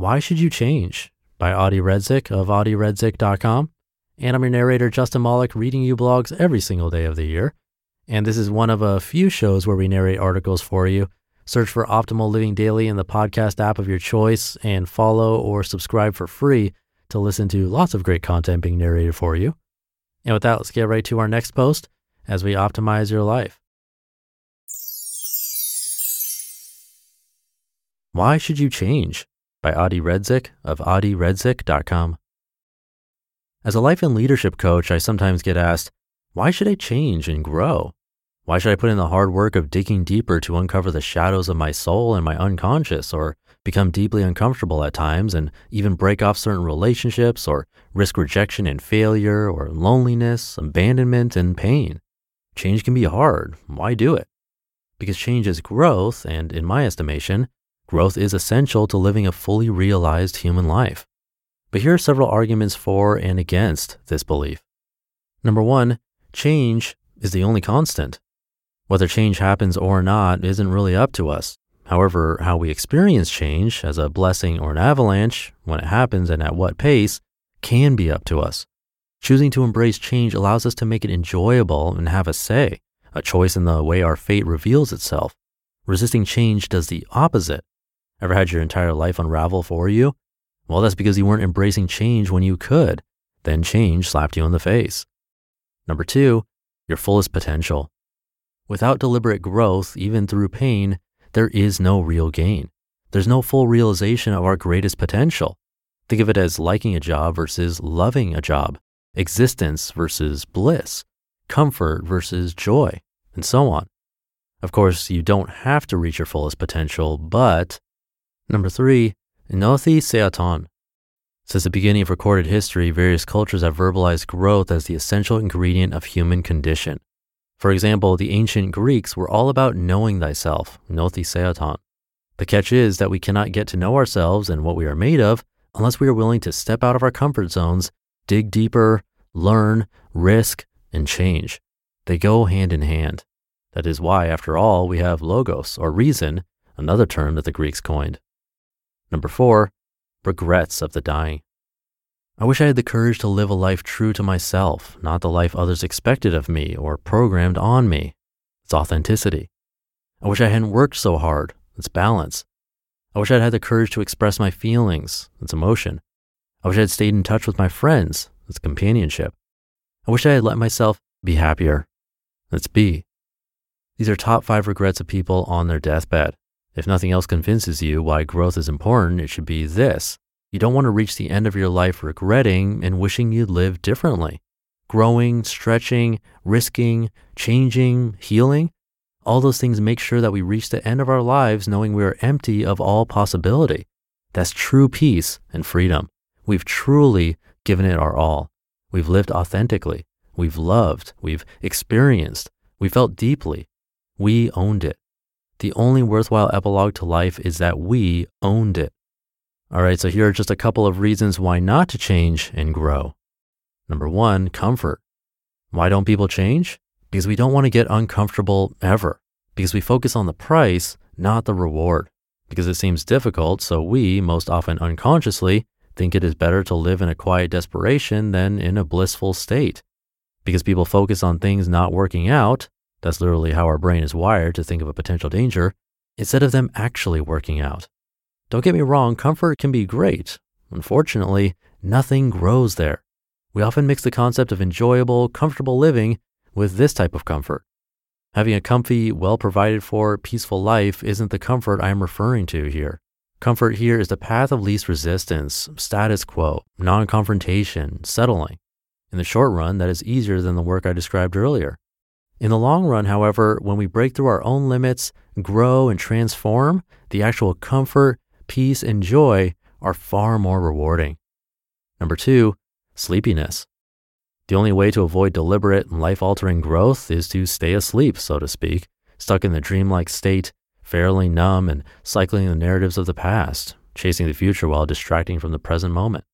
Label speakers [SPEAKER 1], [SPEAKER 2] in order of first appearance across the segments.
[SPEAKER 1] Why Should You Change? by Adi Redzic of adiredzic.com. And I'm your narrator, Justin Malik, reading you blogs every single day of the year. And this is one of a few shows where we narrate articles for you. Search for Optimal Living Daily in the podcast app of your choice and follow or subscribe for free to listen to lots of great content being narrated for you. And with that, let's get right to our next post as we optimize your life. Why should you change? By Adi Redzic of adiredzic.com. As a life and leadership coach, I sometimes get asked, why should I change and grow? Why should I put in the hard work of digging deeper to uncover the shadows of my soul and my unconscious, or become deeply uncomfortable at times and even break off certain relationships, or risk rejection and failure, or loneliness, abandonment, and pain? Change can be hard. Why do it? Because change is growth, and in my estimation, growth is essential to living a fully realized human life. But here are several arguments for and against this belief. Number one, change is the only constant. Whether change happens or not isn't really up to us. However, how we experience change as a blessing or an avalanche, when it happens and at what pace, can be up to us. Choosing to embrace change allows us to make it enjoyable and have a say, a choice in the way our fate reveals itself. Resisting change does the opposite. Ever had your entire life unravel for you? Well, that's because you weren't embracing change when you could. Then change slapped you in the face. Number two, your fullest potential. Without deliberate growth, even through pain, there is no real gain. There's no full realization of our greatest potential. Think of it as liking a job versus loving a job, existence versus bliss, comfort versus joy, and so on. Of course, you don't have to reach your fullest potential, but Number three, Gnothi Seauton. Since the beginning of recorded history, various cultures have verbalized growth as the essential ingredient of human condition. For example, the ancient Greeks were all about knowing thyself, Gnothi Seauton. The catch is that we cannot get to know ourselves and what we are made of unless we are willing to step out of our comfort zones, dig deeper, learn, risk, and change. They go hand in hand. That is why, after all, we have logos or reason, another term that the Greeks coined. Number four, regrets of the dying. I wish I had the courage to live a life true to myself, not the life others expected of me or programmed on me. It's authenticity. I wish I hadn't worked so hard. It's balance. I wish I'd had the courage to express my feelings. It's emotion. I wish I'd stayed in touch with my friends. It's companionship. I wish I had let myself be happier. Let's be. These are top five regrets of people on their deathbed. If nothing else convinces you why growth is important, it should be this. You don't want to reach the end of your life regretting and wishing you'd lived differently. Growing, stretching, risking, changing, healing, all those things make sure that we reach the end of our lives knowing we are empty of all possibility. That's true peace and freedom. We've truly given it our all. We've lived authentically. We've loved. We've experienced. We felt deeply. We owned it. The only worthwhile epilogue to life is that we owned it. All right, so here are just a couple of reasons why not to change and grow. Number one, comfort. Why don't people change? Because we don't want to get uncomfortable ever. Because we focus on the price, not the reward. Because it seems difficult, so we, most often unconsciously, think it is better to live in a quiet desperation than in a blissful state. Because people focus on things not working out, that's literally how our brain is wired to think of a potential danger instead of them actually working out. Don't get me wrong, comfort can be great. Unfortunately, nothing grows there. We often mix the concept of enjoyable, comfortable living with this type of comfort. Having a comfy, well provided for, peaceful life isn't the comfort I am referring to here. Comfort here is the path of least resistance, status quo, non confrontation, settling. In the short run, that is easier than the work I described earlier. In the long run, however, when we break through our own limits, grow, and transform, the actual comfort, peace, and joy are far more rewarding. Number two, sleepiness. The only way to avoid deliberate and life altering growth is to stay asleep, so to speak, stuck in the dreamlike state, fairly numb and cycling the narratives of the past, chasing the future while distracting from the present moment.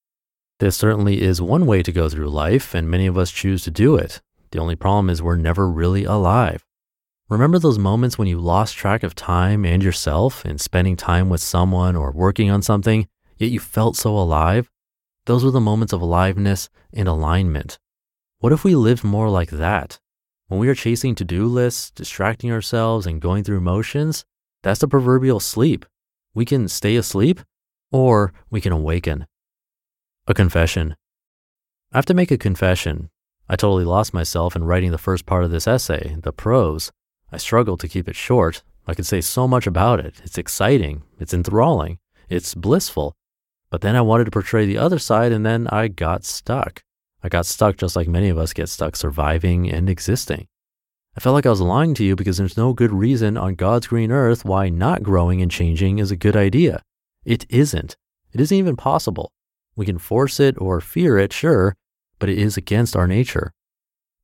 [SPEAKER 1] This certainly is one way to go through life, and many of us choose to do it. The only problem is we're never really alive. Remember those moments when you lost track of time and yourself in spending time with someone or working on something, yet you felt so alive? Those were the moments of aliveness and alignment. What if we lived more like that? When we are chasing to do lists, distracting ourselves, and going through motions, that's the proverbial sleep. We can stay asleep or we can awaken. A confession. I have to make a confession. I totally lost myself in writing the first part of this essay, the prose. I struggled to keep it short. I could say so much about it. It's exciting, it's enthralling, it's blissful. But then I wanted to portray the other side, and then I got stuck. I got stuck just like many of us get stuck surviving and existing. I felt like I was lying to you because there's no good reason on God's green earth why not growing and changing is a good idea. It isn't. It isn't even possible. We can force it or fear it, sure, but it is against our nature.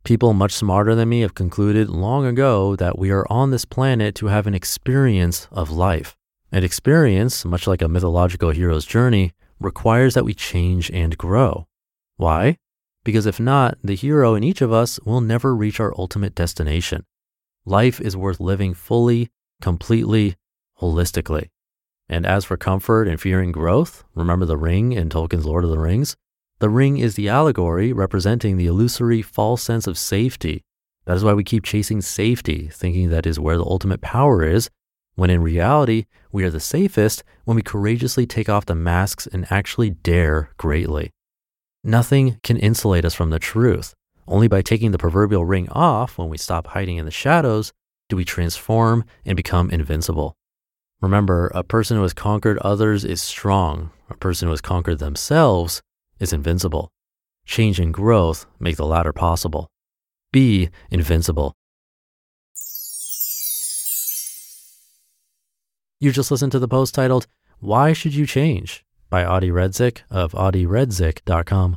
[SPEAKER 1] People much smarter than me have concluded long ago that we are on this planet to have an experience of life. An experience, much like a mythological hero's journey, requires that we change and grow. Why? Because if not, the hero in each of us will never reach our ultimate destination. Life is worth living fully, completely, holistically. And as for comfort and fearing growth, remember the ring in Tolkien's Lord of the Rings? The ring is the allegory representing the illusory false sense of safety. That is why we keep chasing safety, thinking that is where the ultimate power is, when in reality, we are the safest when we courageously take off the masks and actually dare greatly. Nothing can insulate us from the truth. Only by taking the proverbial ring off when we stop hiding in the shadows do we transform and become invincible. Remember, a person who has conquered others is strong. A person who has conquered themselves is invincible. Change and growth make the latter possible. Be invincible. You just listened to the post titled, Why Should You Change? by Adi Redzic of adiredzic.com.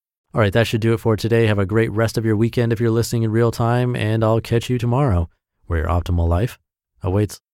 [SPEAKER 1] All right, that should do it for today. Have a great rest of your weekend if you're listening in real time, and I'll catch you tomorrow where your optimal life awaits.